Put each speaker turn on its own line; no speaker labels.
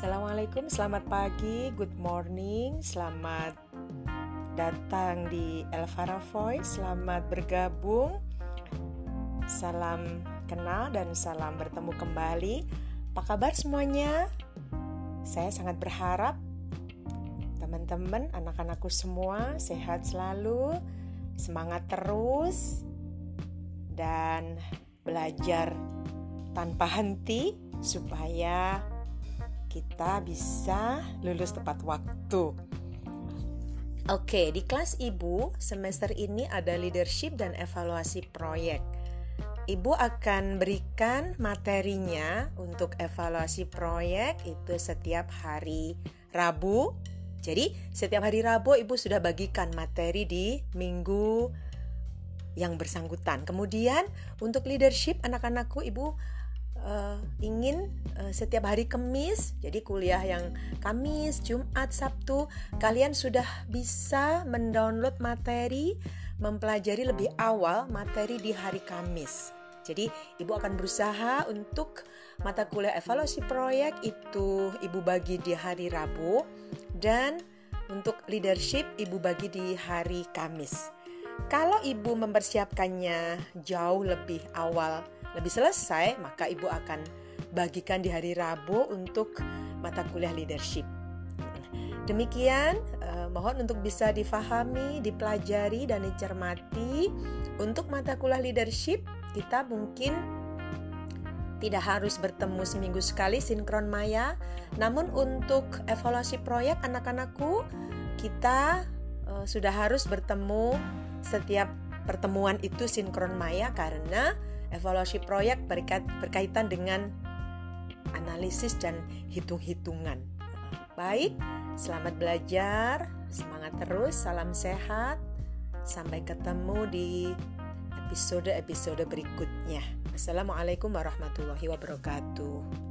Assalamualaikum, selamat pagi, good morning, selamat datang di Elvara Voice, selamat bergabung, salam kenal dan salam bertemu kembali. Apa kabar semuanya? Saya sangat berharap teman-teman, anak-anakku semua sehat selalu, semangat terus, dan belajar tanpa henti supaya kita bisa lulus tepat waktu. Oke, di kelas Ibu semester ini ada leadership dan evaluasi proyek. Ibu akan berikan materinya untuk evaluasi proyek itu setiap hari Rabu. Jadi, setiap hari Rabu Ibu sudah bagikan materi di minggu yang bersangkutan. Kemudian, untuk leadership anak-anakku Ibu uh, ingin uh, setiap hari Kamis, jadi kuliah yang Kamis, Jumat, Sabtu, kalian sudah bisa mendownload materi, mempelajari lebih awal materi di hari Kamis. Jadi ibu akan berusaha untuk mata kuliah evaluasi proyek itu ibu bagi di hari Rabu dan untuk leadership ibu bagi di hari Kamis. Kalau ibu mempersiapkannya jauh lebih awal lebih selesai, maka ibu akan bagikan di hari Rabu untuk mata kuliah leadership. Demikian, eh, mohon untuk bisa difahami, dipelajari, dan dicermati. Untuk mata kuliah leadership, kita mungkin tidak harus bertemu seminggu sekali sinkron maya, namun untuk evaluasi proyek anak-anakku, kita uh, sudah harus bertemu setiap pertemuan itu sinkron maya karena Evaluasi proyek berkaitan dengan analisis dan hitung-hitungan. Baik, selamat belajar, semangat terus, salam sehat. Sampai ketemu di episode-episode berikutnya. Assalamualaikum warahmatullahi wabarakatuh.